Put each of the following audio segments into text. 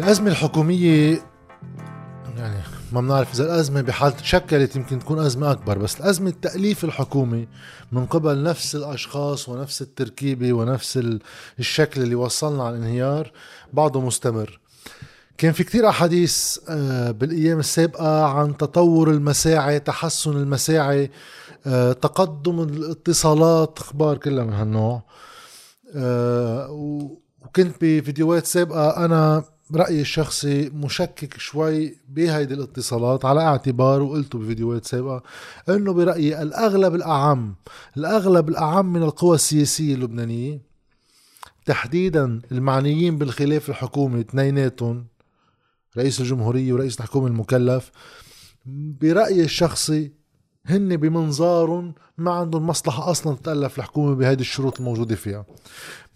الأزمة الحكومية يعني ما بنعرف إذا الأزمة بحال تشكلت يمكن تكون أزمة أكبر بس الأزمة التأليف الحكومي من قبل نفس الأشخاص ونفس التركيبة ونفس الشكل اللي وصلنا على الانهيار بعده مستمر. كان في كتير أحاديث آه، بالأيام السابقة عن تطور المساعي تحسن المساعي آه، تقدم الاتصالات أخبار كلها من هالنوع. آه، وكنت بفيديوهات سابقة أنا رأيي الشخصي مشكك شوي بهيدي الاتصالات على اعتبار وقلته بفيديوهات سابقة انه برأيي الأغلب الأعم الأغلب الأعم من القوى السياسية اللبنانية تحديدا المعنيين بالخلاف الحكومي اثنيناتهم رئيس الجمهورية ورئيس الحكومة المكلف برأيي الشخصي هن بمنظارهم ما عندهم مصلحة أصلا تتألف الحكومة بهذه الشروط الموجودة فيها.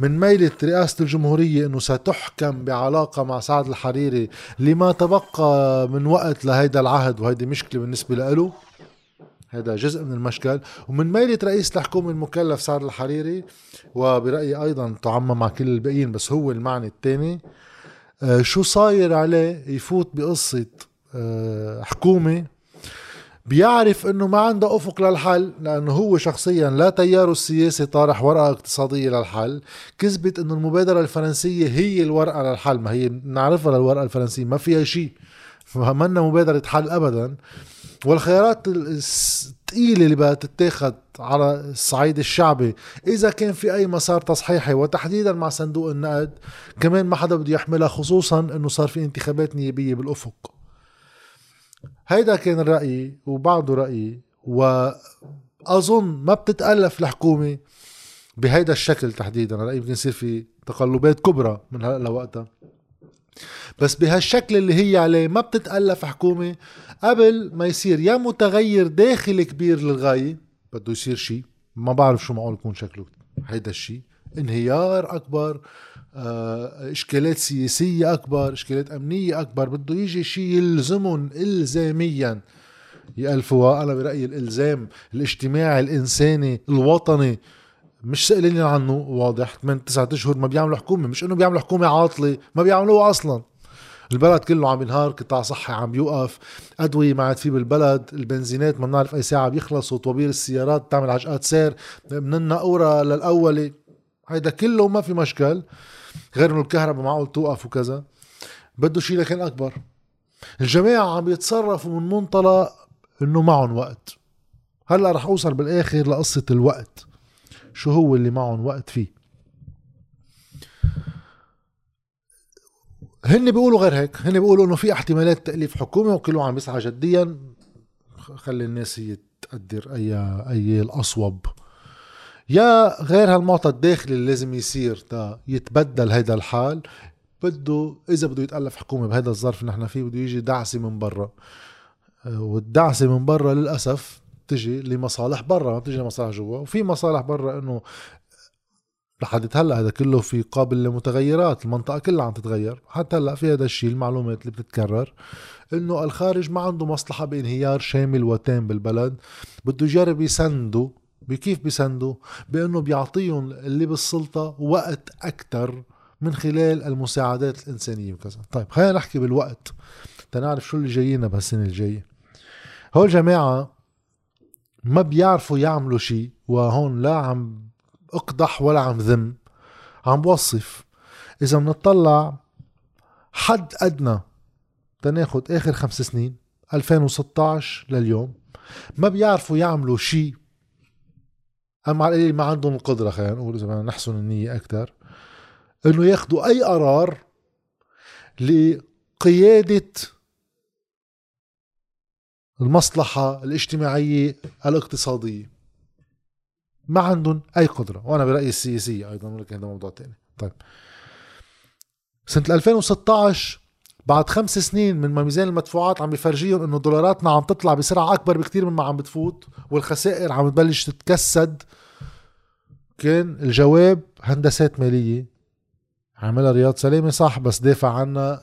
من ميلة رئاسة الجمهورية أنه ستحكم بعلاقة مع سعد الحريري لما تبقى من وقت لهيدا العهد وهيدي مشكلة بالنسبة له هذا جزء من المشكل. ومن ميلة رئيس الحكومة المكلف سعد الحريري وبرأيي أيضا تعمم مع كل الباقيين بس هو المعنى الثاني آه، شو صاير عليه يفوت بقصة آه، حكومة بيعرف إنه ما عنده أفق للحل لأنه هو شخصيا لا تياره السياسي طارح ورقة اقتصادية للحل كذبت إنه المبادرة الفرنسية هي الورقة للحل ما هي نعرفها للورقة الفرنسية ما فيها شيء فمنا مبادرة حل ابدا. والخيارات الثقيلة اللي بدها تتاخذ على الصعيد الشعبي إذا كان في أي مسار تصحيحي وتحديدا مع صندوق النقد كمان ما حدا بده يحملها خصوصا أنه صار في انتخابات نيابية بالأفق. هيدا كان رأيي وبعده رأيي وأظن ما بتتألف الحكومة بهيدا الشكل تحديدا. رأيي يمكن يصير في تقلبات كبرى من هلا لوقتها. بس بهالشكل اللي هي عليه ما بتتألف حكومة قبل ما يصير يا متغير داخلي كبير للغاية بده يصير شيء ما بعرف شو معقول يكون شكله هيدا الشيء انهيار أكبر إشكالات سياسية أكبر إشكالات أمنية أكبر. بده يجي شيء يلزمهم الزاميا. يألفوها أنا برأيي الإلزام الاجتماعي الإنساني الوطني. مش سائلين عنه واضح. 8 9 أشهر ما بيعملوا حكومة. مش إنه بيعملوا حكومة عاطلة ما بيعملوها أصلا. البلد كله عم ينهار قطاع صحي عم بيوقف أدوية ما عاد في بالبلد. البنزينات ما بنعرف أي ساعة بيخلصوا. طوابير السيارات بتعمل عجقات سير. من النقوره للأولي. هيدا كله ما في مشكل. غير إنه الكهرباء معقول توقف وكذا. بده شيء لكن أكبر. الجماعه عم يتصرفوا من منطلق إنه معهم وقت. هلأ رح أوصل بالآخر لقصة الوقت. شو هو اللي معهم وقت فيه؟ هن بيقولوا غير هيك. هن بيقولوا إنه في احتمالات تأليف حكومة وكله عم يسعى جديا. خلي الناس هي تقدر اي أي الأصوب. يا غير هالمعطى الداخلي اللي لازم يصير تا يتبدل هيدا الحال بده إذا بده يتألف حكومة بهذا الظرف اللي نحن فيه بده يجي دعسة من برا. آه، والدعسة من برا للأسف تجي لمصالح برا ما بتجي لمصالح جوا. وفي مصالح برا إنه لحد هلأ هذا كله في قابل لمتغيرات المنطقة كلها عم تتغير. حتى هلأ في هذا الشيء المعلومات اللي بتتكرر إنه الخارج ما عنده مصلحة بانهيار شامل وتام بالبلد بده يجرب يسنده بكيف بيسندوا بأنه بيعطيهم اللي بالسلطة وقت أكثر من خلال المساعدات الإنسانية وكذا. طيب خلينا نحكي بالوقت تنعرف شو اللي جايينا بهالسنة الجاية. هول جماعة ما بيعرفوا يعملوا شيء وهون لا عم أقدح ولا عم ذم عم بوصف. إذا بنطلع حد أدنى تناخد آخر خمس سنين 2016 لليوم ما بيعرفوا يعملوا شيء اما على القليل ما عندهم القدرة خلينا نقول إذا بدنا نحسن النية أكثر إنه ياخذوا أي قرار لقيادة المصلحة الاجتماعية الاقتصادية. ما عندهم أي قدرة وأنا برأيي السياسية أيضا ولكن هذا موضوع ثاني طيب. سنة 2016 بعد خمس سنين من ما ميزان المدفوعات عم بفرجيهم إنه دولاراتنا عم تطلع بسرعة أكبر بكثير مما عم بتفوت والخسائر عم تبلش تتكسد. كان الجواب هندسات مالية. عملها رياض سلامه صح بس دافع عنا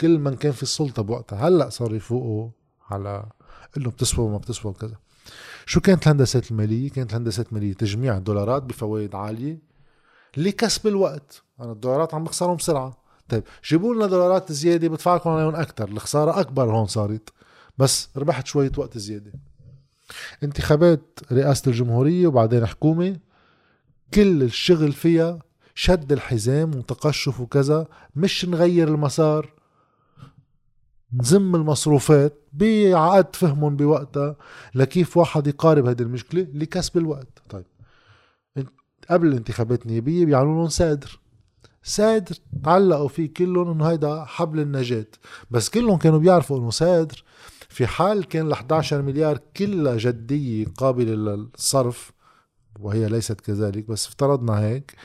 كل من كان في السلطة بوقتها. هلأ صاروا يفوقوا على إنه بتسوى وما بتسوى وكذا. شو كانت الهندسات المالية؟ كانت الهندسات المالية تجميع الدولارات بفوائد عالية لكسب الوقت. أنا الدولارات عم بخسرهم بسرعة. طيب جيبوا لنا دولارات زيادة بدفع لكم عليهم أكثر الخسارة أكبر هون صارت بس ربحت شوية وقت زيادة. انتخابات رئاسة الجمهورية وبعدين حكومة كل الشغل فيها شد الحزام وتقشف وكذا مش نغير المسار نزم المصروفات بعقد فهمهم بوقتها لكيف واحد يقارب هذه المشكلة لكسب الوقت. طيب قبل الانتخابات النيابية بيعملوا لهم سادر سادر تعلقوا فيه كلهم إنه هيدا حبل النجاة. بس كلهم كانوا بيعرفوا إنه سادر في حال كان ال 11 مليار كلها جدية قابلة للصرف وهي ليست كذلك بس افترضنا هيك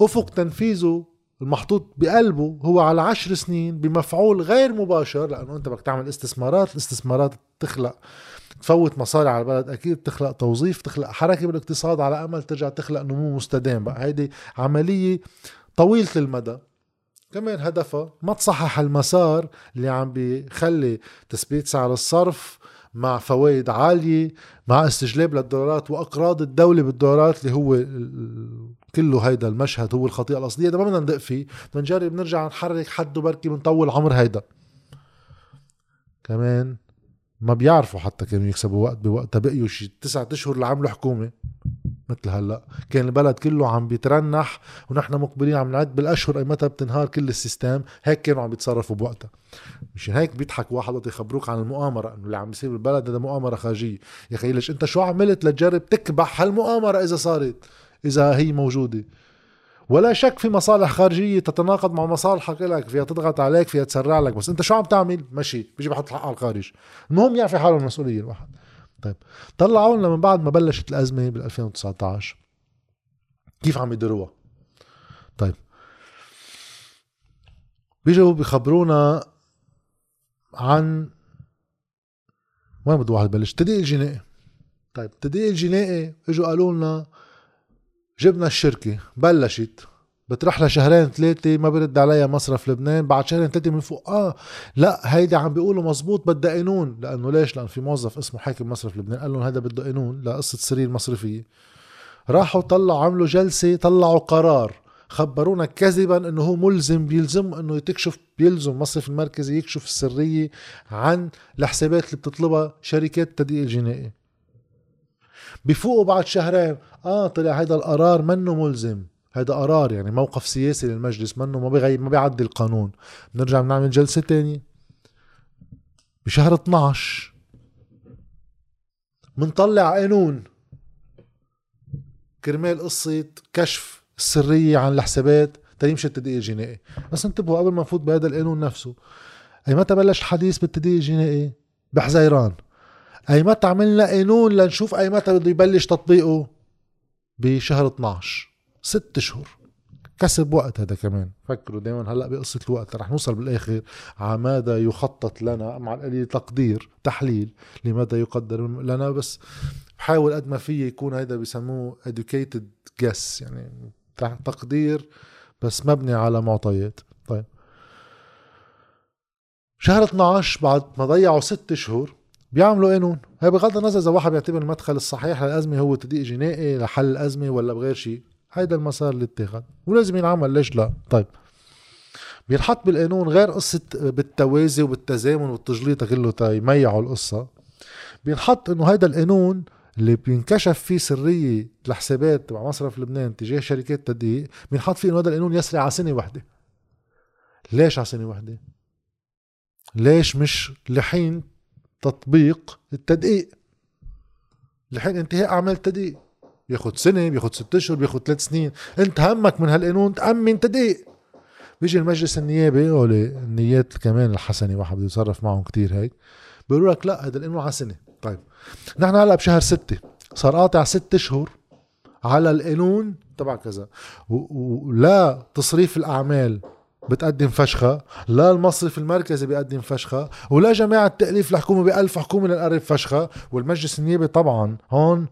أفق تنفيذه المحطوط بقلبه هو على عشر سنين بمفعول غير مباشر لأنه أنت بدك تعمل استثمارات الاستثمارات تخلق. تفوت مصاري على البلد أكيد تخلق توظيف تخلق حركة بالاقتصاد على أمل ترجع تخلق نمو مستدام بقى. هيدي عملية طويلة المدى. كمان هدفها ما تصحح المسار اللي عم بيخلي تثبيت سعر الصرف مع فوائد عالية مع استجلاب للدولارات وأقراض الدولة بالدولارات اللي هو كله هيدا المشهد هو الخطيئة الأصلية. ده ما بدنا ندق فيه بدنا نجرب نرجع نحرك حد بركي بنطول عمر هيدا. كمان ما بيعرفوا حتى كانوا يكسبوا وقت بوقتها بقيوا شي تسعة أشهر اللي عملوا حكومة. مثل هلأ كان البلد كله عم بيترنح ونحن مقبلين عم نعد بالأشهر أي متى بتنهار كل السيستم. هيك كانوا عم بيتصرفوا بوقتها. مشان هيك بيضحك واحد يخبروك عن المؤامرة إنه اللي عم بيصير بالبلد هذا مؤامرة خارجية. يا أخي ليش أنت شو عملت لتجرب تكبح هالمؤامرة إذا صارت؟ إذا هي موجودة. ولا شك في مصالح خارجية تتناقض مع مصالحك لك فيها تضغط عليك فيها تسرع لك. بس انت شو عم تعمل؟ ماشي بيجي بحط الحق على الخارج. المهم يعفي حاله المسؤوليه الواحد. طيب طلعوا لنا من بعد ما بلشت الأزمة بال 2019 كيف عم يديروها؟ طيب بيجوا بيخبرونا عن وين بده واحد يبلش؟ التدقيق الجنائي. طيب التدقيق الجنائي إجوا قالوا لنا جبنا الشركة بلشت. بتروح لها شهرين ثلاثة ما برد عليها مصرف لبنان. بعد شهرين ثلاثة من فوق آه لا هيدي عم بيقولوا مزبوط بدها قانون. لأنه ليش؟ لأنه في موظف اسمه حاكم مصرف لبنان قال لهم هذا بده قانون لقصة سرير مصرفية. راحوا طلعوا عملوا جلسة طلعوا قرار. خبرونا كذبا إنه هو ملزم بيلزم إنه تكشف بيلزم المصرف المركزي يكشف السرية عن الحسابات اللي بتطلبها شركات التدقيق الجنائي. بفوقوا بعد شهرين. آه طلع هيدا القرار منه ملزم. هيدا قرار يعني موقف سياسي للمجلس منه ما بغير ما بيعدي القانون. بنرجع بنعمل جلسة تانية. بشهر 12 منطلع قانون. كرمال قصة كشف السرية عن الحسابات. تيمشي التدقيق الجنائي. بس انتبهوا قبل ما نفوت بهذا القانون نفسه أي متى بلش الحديث بالتدقيق الجنائي؟ بحزيران أي متى عملنا قانون لنشوف أي متى بده يبلش تطبيقه بشهر 12 ست اشهر كسب وقت هذا كمان. فكروا دائما هلأ بقصة الوقت. رح نوصل بالآخر على ماذا يخطط لنا مع القليل تقدير تحليل لماذا يقدر لنا. بس بحاول قد ما في يكون هذا بسموه educated guess. يعني تقدير بس مبني على معطيات. طيب. شهر 12 بعد ما ضيعوا ست اشهر بيعملوا قانون هي بغض النظر إذا واحد بيعتبر المدخل الصحيح للأزمة هو تدقيق جنائي لحل الأزمة ولا بغير شيء. هيدا المسار اللي اتخذ ولازم ينعمل. ليش لا؟ طيب. بينحط بالقانون غير قصة بالتوازي وبالتزامن والتجليطة كله تيميعوا القصة. بينحط إنه هيدا القانون اللي بينكشف فيه سرية الحسابات تبع مصرف لبنان تجاه شركات تدقيق بينحط فيه إنه هذا القانون يسري على سنة وحدة. ليش على سنة وحدة؟ ليش مش لحين تطبيق التدقيق. لحين انتهاء أعمال التدقيق. بياخد سنة بياخد ست أشهر بياخد ثلاث سنين. انت همك من هالقانون تأمن تدقيق. بيجي المجلس النيابي أو النيات كمان الحسنه واحد بده يتصرف معهم كتير هيك. بيقولوا لك لا هذا القانون على سنة. طيب. نحن هلأ بشهر ستة. صار قاطع ست أشهر على القانون تبع كذا. ولا تصريف الأعمال بتقدم فشخة. لا المصرف المركزي بيقدم فشخة ولا جماعة تأليف الحكومة بألف حكومة لنقرب فشخة. والمجلس النيابي طبعا هون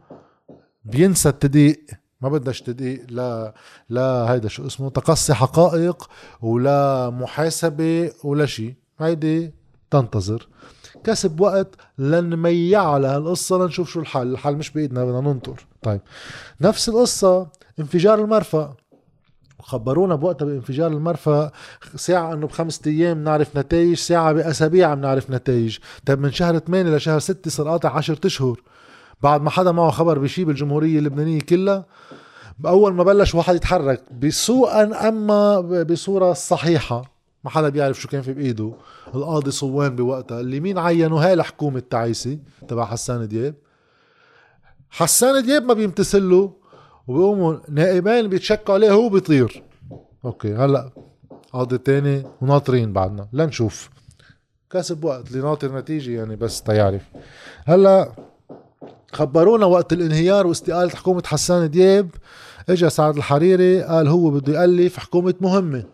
بينسى التدقيق ما بدناش تدقيق لا لا هيدا شو اسمه تقصي حقائق ولا محاسبة ولا شيء هيدي تنتظر. كسب وقت لنميع على هالقصة لنشوف شو الحل. الحل مش بإيدنا بدنا ننطر. طيب نفس القصة انفجار المرفأ. خبرونا بوقتها بانفجار المرفأ ساعة إنه بخمسة أيام نعرف نتائج ساعة بأسابيع بنعرف نتائج. طيب من شهر 8 لشهر 6 صار قاطع 10 أشهر. بعد ما حدا معه خبر بشي بالجمهورية اللبنانية كلها اول ما بلش واحد يتحرك بسوءا أما بصورة صحيحة ما حدا بيعرف شو كان في بإيده. القاضي صوان بوقتها اللي مين عينه هاي الحكومة تعيسي تبع حسان دياب. حسان دياب ما بيمتثل له. وبيقوموا نائبين بيتشكوا عليه هو بيطير. أوكي هلأ قاضي تاني وناطرين بعدنا. لنشوف. كسب وقت اللي ناطر نتيجة يعني بس تيعرف. هلأ خبرونا وقت الانهيار واستقالة حكومة حسان دياب. اجى سعد الحريري قال هو بده يألف حكومة مهمة.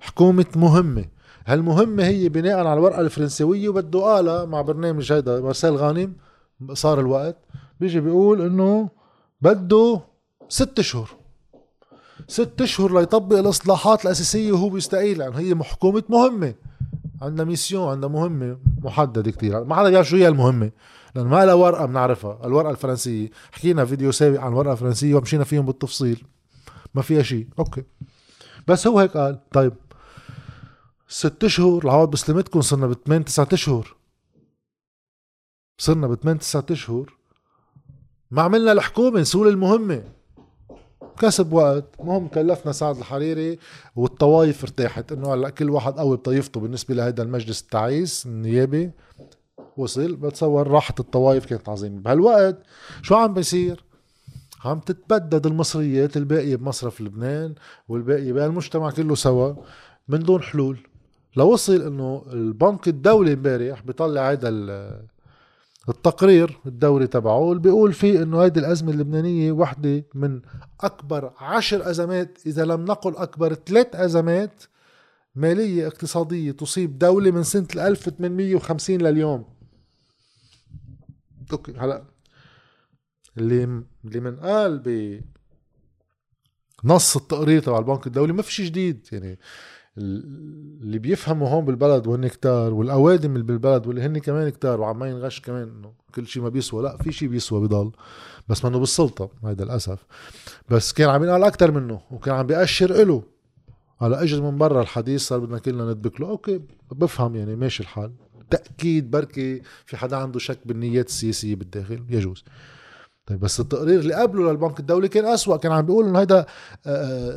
حكومة مهمة. هالمهمة هي بناء على الورقة الفرنسوية وبده قالها مع برنامج هيدا مارسيل غانم صار الوقت. بيجي بيقول إنه بده ست اشهر ست اشهر ليطبق الإصلاحات الأساسية وهو بيستقيل لأن يعني هي حكومه مهمة. عندنا mission عندنا مهمة محددة كتير. ما حدا بيعرف شو هي المهمة لأن ما لها ورقة بنعرفها. الورقة الفرنسية حكينا فيديو سابق عن الورقة الفرنسية ومشينا فيهم بالتفصيل. ما فيها شيء okay. بس هو هيك قال طيب ست اشهر العوض بسلامتكم صرنا بثمان تسعة اشهر صرنا بثمان تسعة اشهر ما عملنا الحكومة نسول المهمة. كسب وقت. المهم كلفنا سعد الحريري والطوايف ارتاحت. إنه هلا كل واحد قوي بطايفته بالنسبة لهذا المجلس التعيس النيابي. وصل. بتصور راحت الطوايف كانت عظيمة. بهالوقت شو عم بيصير؟ عم تتبدد المصريات الباقية بمصرف لبنان والباقية بهالمجتمع كله سوا من دون حلول. لوصل إنه البنك الدولي امبارح بيطلع هذا التقرير الدوري تبعه اللي بيقول فيه إنه هيدي الأزمة اللبنانية وحدة من أكبر عشر أزمات إذا لم نقل أكبر ثلاث أزمات مالية اقتصادية تصيب دولة من سنة 1850 لليوم. أوكي هلا. اللي اللي من قال ب نص التقرير تبع البنك الدولي ما في شيء جديد يعني اللي بيفهموا هون بالبلد وهن كتار والأوادم اللي بالبلد واللي هن كمان كتار وعم ينغش كمان إنه كل شيء ما بيسوى. لا في شيء بيسوى بضل بس منه بالسلطة هيدا للأسف. بس كان عم ينقال أكتر منه وكان عم بيأشر إله. هلأ إجت من برا الحديث صار بدنا كلنا ندبك له. أوكي بفهم يعني ماشي الحال. تأكيد بركي في حدا عنده شك بالنيات السياسية بالداخل يجوز. طيب بس التقرير اللي قبله للبنك الدولي كان أسوأ كان عم بيقول إنه هيدا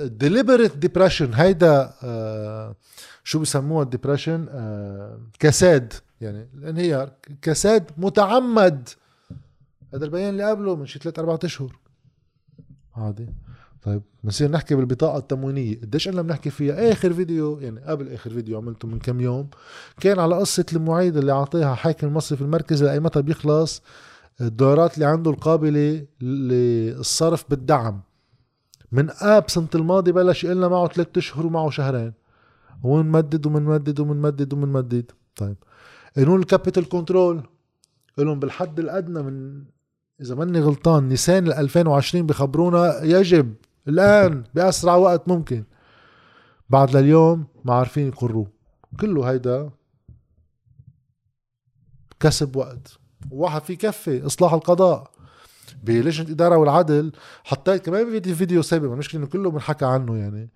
deliberate depression هيدا آه، شو بسموها ال depression آه، كساد يعني الانهيار كساد متعمد. هذا البيان اللي قبله من شي ثلاث أربع أشهر. عادي. طيب بنصير نحكي بالبطاقة التموينية. قديش قلنا بنحكي فيها؟ آخر فيديو يعني قبل آخر فيديو عملته من كم يوم كان على قصة المواعيد اللي أعطيها حاكم المصرف المركزي لأيمتى بيخلص. الدولارات اللي عنده القابلة للصرف بالدعم. من آب سنة الماضي بلش يقلنا معه ثلاثة أشهر ومعه شهرين. ونمدد ومنمدد ومنمدد ومنمدد. طيب. قانون ال capital control لهم بالحد الأدنى من إذا ماني غلطان نيسان 2020 بخبرونا يجب الآن بأسرع وقت ممكن. بعد لليوم ما عارفين يقروه كله هيدا كسب وقت. وواحد في كفي إصلاح القضاء بلجنة الاداره والعدل. حطيت كمان في فيديو سابق المشكلة إنه كله بنحكى عنه يعني.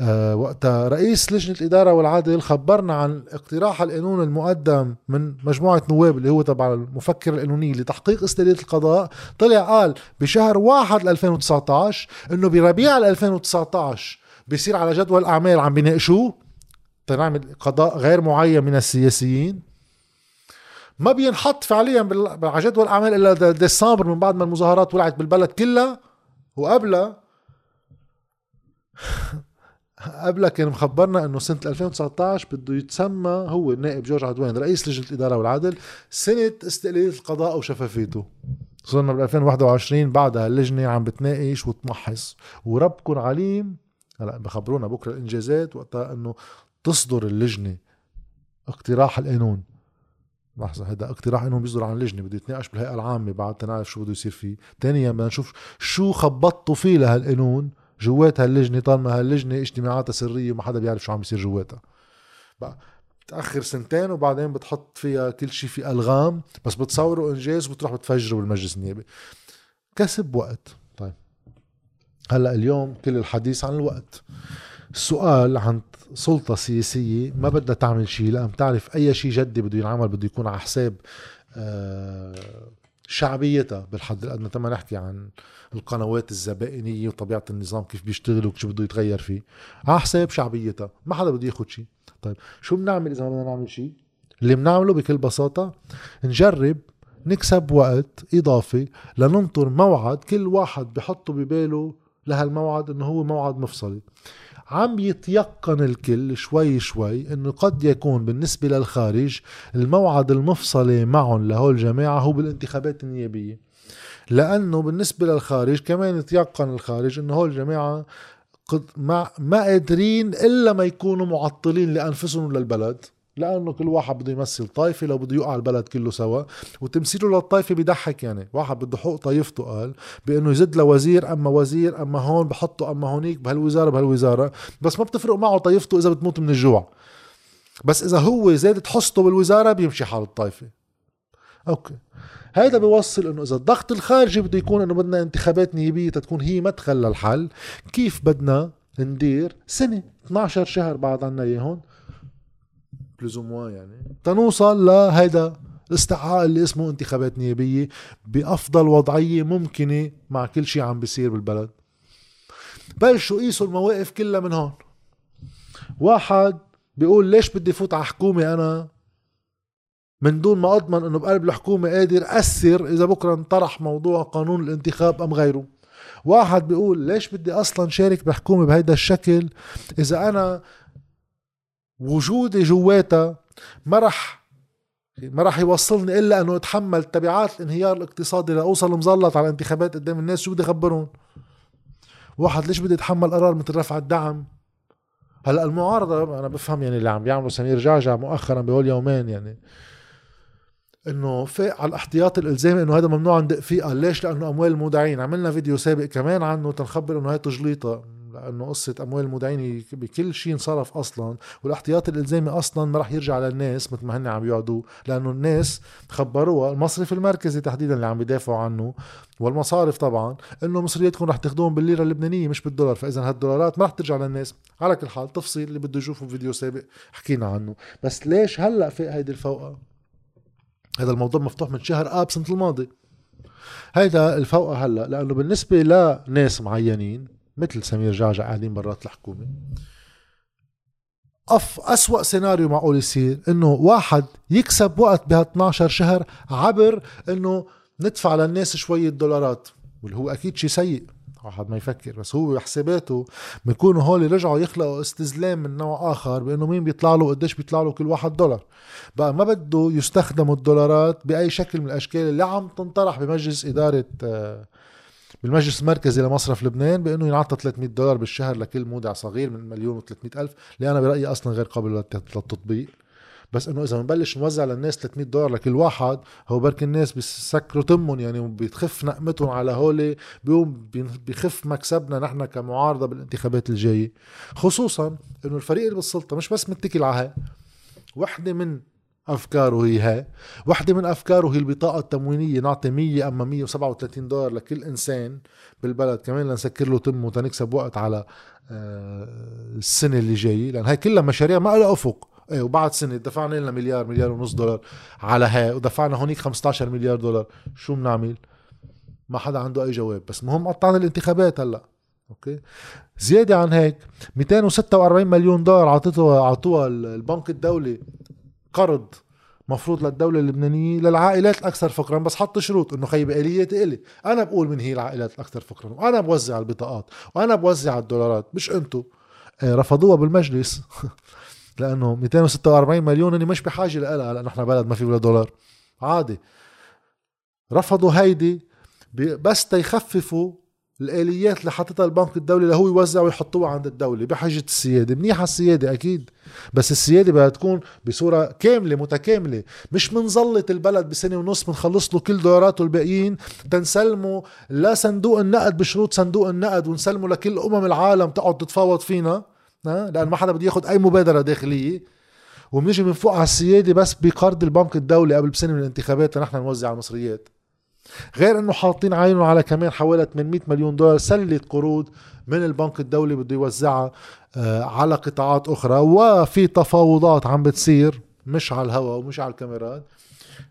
آه وقتها رئيس لجنة الاداره والعدل خبرنا عن اقتراح القانون المقدم من مجموعة نواب اللي هو تبع المفكر القانوني لتحقيق استقلاليه القضاء. طلع قال بشهر واحد 2019 إنه بربيع 2019 بيصير على جدول أعمال عم بيناقشوه. تنعمل قضاء غير معين من السياسيين. ما بينحط فعليا على جدول الاعمال إلا ديسمبر من بعد ما المظاهرات ولعت بالبلد كلها. وقبلها قبلها كان مخبرنا إنه سنة 2019 بده يتسمى هو النائب جورج عدوان رئيس لجنة الإدارة والعدل سنة استقلاليه القضاء وشفافيته. صرنا بال 2021 بعدها اللجنة عم بتناقش وتمحص. وربكم عليم. هلأ بخبرونا بكرة الإنجازات وقتها إنه تصدر اللجنة اقتراح القانون. لحظة هذا اقتراح إنهم بيصدر عن لجنة بده يتناقش بالهيئة العامة بعد تنعرف شو بده يصير فيه. ثانيا بدنا نشوف شو خبطوا فيه لهالقانون جوات هاللجنة طالما هاللجنة اجتماعاتها سرية وما حدا بيعرف شو عم بيصير جواتها. بقى بتأخر سنتين وبعدين بتحط فيها كل شيء في ألغام بس بتصوروا إنجاز وبتروح بتفجره بالمجلس النيابي. كسب وقت. طيب. هلأ اليوم كل الحديث عن الوقت. السؤال عن سلطة سياسية ما بدها تعمل شيء لأن بتعرف أي شيء جدي بده ينعمل بده يكون على حساب آه، شعبيتها بالحد الأدنى. تما نحكي عن القنوات الزبائنية وطبيعة النظام كيف بيشتغل وشو بده يتغير فيه. على حساب شعبيتها ما حدا بده ياخد شيء طيب شو بنعمل إذا ما بدنا نعمل شيء اللي بنعمله بكل بساطة نجرب نكسب وقت إضافي لننطر موعد كل واحد بحطه بباله لهالموعد إنه هو موعد مفصلي. عم يتيقن الكل شوي شوي انه قد يكون بالنسبة للخارج الموعد المفصلي معهم لهول الجماعة هو بالانتخابات النيابية. لأنه بالنسبة للخارج كمان يتيقن الخارج إنه هول الجماعة قد ما, ما قادرين إلا ما يكونوا معطلين لأنفسهم للبلد. لأنه كل واحد بده يمثل طائفه لو بده يوقع البلد كله سوا. وتمثيله للطائفه بيضحك يعني. واحد بده حقوق طائفته قال بأنه يزد لوزير أما وزير أما هون بحطه أما هونيك بهالوزارة بهالوزارة. بس ما بتفرق معه طائفته إذا بتموت من الجوع. بس إذا هو زادت حصته بالوزارة بيمشي حال الطائفه أوكي. هذا بيوصل إنه إذا الضغط الخارجي بده يكون إنه بدنا انتخابات نيابية تكون هي مدخل للحل كيف بدنا ندير سنة؟ 12 شهر بعد عنا إياهم. plus ou moins يعني. تنوصل لهيدا الاستحقاق اللي اسمه انتخابات نيابية بأفضل وضعية ممكنة مع كل شيء عم بيصير بالبلد. بلشوا قيسوا المواقف كلها من هون. واحد بيقول ليش بدي فوت على حكومة أنا من دون ما أضمن أنه بقلب الحكومة قادر أثر إذا بكرة انطرح موضوع قانون الانتخاب أم غيره. واحد بيقول ليش بدي أصلا شارك بحكومة بهيدا الشكل إذا أنا وجودي جواتها ما رح ما رح يوصلني إلا أنه أتحمل تبعات الانهيار الاقتصادي لأوصل مزلط على الانتخابات قدام الناس. شو بدي أخبرهم؟ واحد ليش بدي يتحمل قرار مثل رفع الدعم؟ هلأ المعارضة أنا بفهم يعني اللي عم بيعملوا سمير جعجع مؤخرا بهول يومين يعني إنه في على الاحتياط الإلزامي إنه هذا ممنوع ندق فيه قال ليش؟ لأنه أموال المودعين. عملنا فيديو سابق كمان عنه تنخبر إنه هي تجليطة. لأنه قصة أموال المودعين بكل شيء انصرف أصلا والاحتياط الإلزامي أصلا ما راح يرجع للناس مثل ما هن عم يقعدوا لأنه الناس خبروها المصرف المركزي تحديدا اللي عم بيدافعوا عنه والمصارف طبعا إنه مصرياتكم رح تاخذوهم بالليرة اللبنانية مش بالدولار. فاذا هالدولارات ما رح ترجع للناس. على كل حال تفصيل اللي بده يشوفه فيديو سابق حكينا عنه. بس ليش هلأ في هيدي الفوقة؟ هذا الموضوع مفتوح من شهر آب سنة الماضي. هيدا الفوقة هلأ لأنه بالنسبة لناس معينين مثل سمير جعجع قاعدين برات الحكومة. أف أسوأ سيناريو معقول يصير إنه واحد يكسب وقت بها 12 شهر عبر إنه ندفع للناس شوية دولارات. واللي هو أكيد شيء سيء واحد ما يفكر بس هو بحساباته بيكونوا هول رجعوا يخلقوا استزلام من نوع آخر بإنه مين بيطلع له قديش بيطلع له كل واحد دولار. بقى ما بده يستخدموا الدولارات بأي شكل من الأشكال اللي عم تنطرح بمجلس إدارة آه بالمجلس المركزي لمصرف لبنان بأنه ينعطى 300 دولار بالشهر لكل مودع صغير من مليون و300 ألف اللي أنا برأيي أصلا غير قابل للتطبيق. بس إنه إذا بنبلش نوزع للناس 300 دولار لكل واحد هو بركي الناس بيسكروا تمهم يعني بتخف نقمتهم على هولي بيقوم بخف مكسبنا نحن كمعارضة بالانتخابات الجاية. خصوصا إنه الفريق اللي بالسلطة مش بس متكل على وحدة من أفكاره هي هاي. وحده من أفكاره هي البطاقة التموينية. نعطي 100 أما 137 دولار لكل إنسان بالبلد كمان لنسكر له تمه تنكسب وقت على آه، السنة اللي جاية. لأن هاي كلها مشاريع ما لها أفق. إيه وبعد سنة دفعنا لنا مليار مليار ونص دولار على هاي ودفعنا هونيك 15 مليار دولار. شو بنعمل؟ ما حدا عنده أي جواب. بس مهم قطعنا الانتخابات هلأ. أوكي؟ زيادة عن هيك 246 مليون دولار عطيتها عطوها البنك الدولي قرض مفروض للدولة اللبنانية للعائلات الأكثر فقرا بس حط شروط إنه خيب آلياتي إلي أنا بقول من هي العائلات الأكثر فقرا وأنا بوزع البطاقات وأنا بوزع الدولارات. مش أنتو. آه، رفضوها بالمجلس. لأنه 246 مليون أني مش بحاجة لها لأنه إحنا بلد ما في ولا دولار. عادي. رفضوا هيدي بس تيخففوا الآليات اللي حاططها البنك الدولي لهو يوزع ويحطوها عند الدولة بحجه السيادة منيحة السيادة أكيد بس السيادة بدها تكون بصورة كاملة متكاملة مش منظلت البلد بسنة ونص بنخلص له كل دولاراته الباقيين تنسلمه لا صندوق النقد بشروط صندوق النقد ونسلمه لكل أمم العالم تقعد تتفاوض فينا لأن ما حدا بده ياخذ أي مبادرة داخلية. وبنيجي من فوق على السيادة بس بقرض البنك الدولي قبل بسنة من الانتخابات لنحن نوزع المصريات. غير إنه حاطين عينهم على كمان حوالي 800 مليون دولار سلة قروض من البنك الدولي بده يوزعها آه، على قطاعات أخرى. وفي تفاوضات عم بتصير مش على الهواء ومش على الكاميرات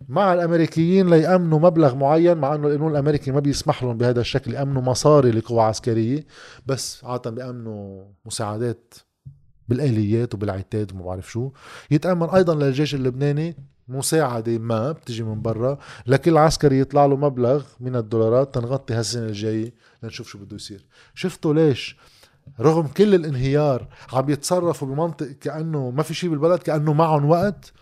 مع الأمريكيين ليأمنوا مبلغ معين مع إنه القانون الأمريكي ما بيسمح لهم بهذا الشكل يأمنوا مصاري لقوى عسكرية بس عادة بيأمنوا مساعدات بالآليات وبالعتاد وما بعرف شو. يتأمن أيضا للجيش اللبناني مساعدة ما بتجي من برا لكل عسكري يطلع له مبلغ من الدولارات تنغطي هالسنة الجاية لنشوف شو بده يصير. شفتوا ليش؟ رغم كل الانهيار عم يتصرفوا بمنطق كأنه ما في شيء بالبلد كأنه معهم وقت.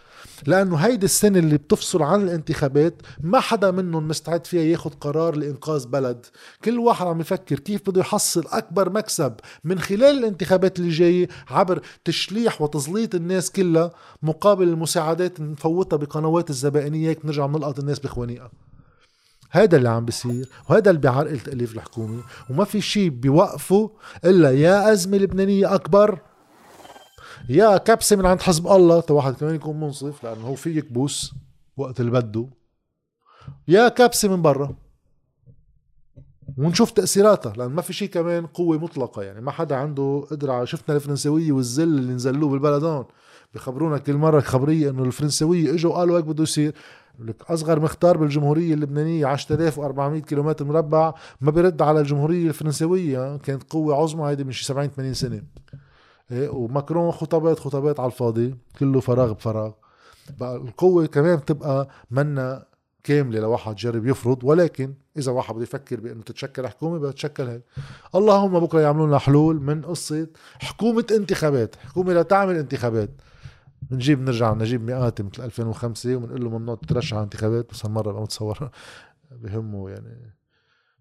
لأنه هيدي السنة اللي بتفصل عن الانتخابات ما حدا منهم مستعد فيها ياخذ قرار لإنقاذ بلد. كل واحد عم يفكر كيف بده يحصل أكبر مكسب من خلال الانتخابات اللي جاية عبر تشليح وتزليط الناس كلها مقابل المساعدات نفوتها بقنوات الزبائنية. هيك بنرجع بنلقط الناس بخوانيقها. هذا اللي عم بيصير وهذا اللي بيعرقل تأليف الحكومة. وما في شيء بيوقفه إلا يا أزمة لبنانية أكبر يا كبسة من عند حزب الله. تو واحد كمان يكون منصف لأنه هو في يكبوس وقت اللي بده. يا كبسة من برا. ونشوف تأثيراتها لأن ما في شيء كمان قوة مطلقة. يعني ما حدا عنده قدرة شفنا الفرنسوية والذل اللي نزلوه بالبلد هون بخبرونا كل مرة خبرية إنه الفرنسوية إجوا قالوا هيك بده يصير. لك أصغر مختار بالجمهورية اللبنانية 10400 كيلومتر مربع ما بيرد على الجمهورية الفرنسوية كانت قوة عظمى هيدي من شي 70 80 سنة. إيه وماكرون خطابات خطابات على الفاضي كله فراغ بفراغ. بقى القوة كمان بتبقى منا كاملة لواحد جرب يفرض ولكن إذا واحد بده يفكر بأنه تتشكل حكومة بدها تتشكل هيك. اللهم بكرة يعملوا لنا حلول من قصة حكومة انتخابات حكومة لا تعمل انتخابات. بنجيب نرجع نجيب مئات مثل 2005 وبنقول له ممنوع تترشح على انتخابات بس هالمرة بقى متصور بهمه يعني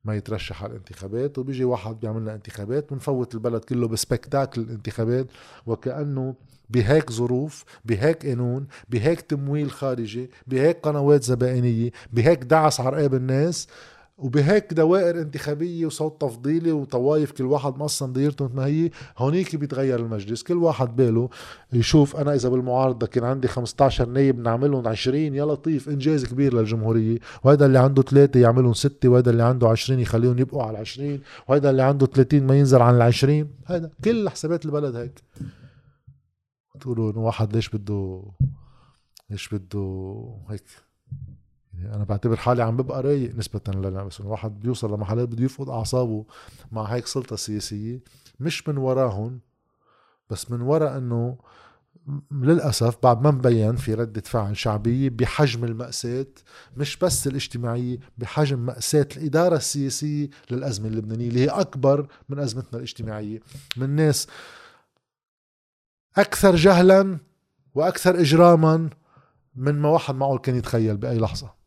ما يترشح على الانتخابات وبيجي واحد بيعمل لنا انتخابات ونفوت البلد كله بسبكتاكل الانتخابات. وكأنه بهيك ظروف بهيك قانون بهيك تمويل خارجي بهيك قنوات زبائنية بهيك دعس عرقاب الناس. وبهيك دوائر انتخابية وصوت تفضيلي وطوايف كل واحد مقسم دايرته مثل ما هي هونيك بيتغير المجلس. كل واحد باله يشوف أنا إذا بالمعارضة كان عندي 15 نايب نعملهم 20 يا لطيف إنجاز كبير للجمهورية. وهذا اللي عنده ثلاثة يعملهم ستة وهذا اللي عنده 20 يخليهم يبقوا على 20 وهذا اللي عنده 30 ما ينزل عن ال 20 هذا كل حسابات البلد هيك. تقولوا إنه واحد ليش بده ليش بده هيك يعني أنا بعتبر حالي عم ببقى رايق نسبة لنا بس الواحد بيوصل لمحلات بده يفقد أعصابه مع هيك سلطة سياسية مش من وراهم بس من وراء إنه للأسف بعد ما مبين في ردة فعل شعبية بحجم المأساة مش بس الاجتماعية بحجم مأساة الإدارة السياسية للأزمة اللبنانية اللي هي أكبر من أزمتنا الاجتماعية. من ناس أكثر جهلا وأكثر إجراما من ما واحد معه كان يتخيل بأي لحظة.